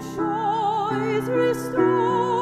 joys restored.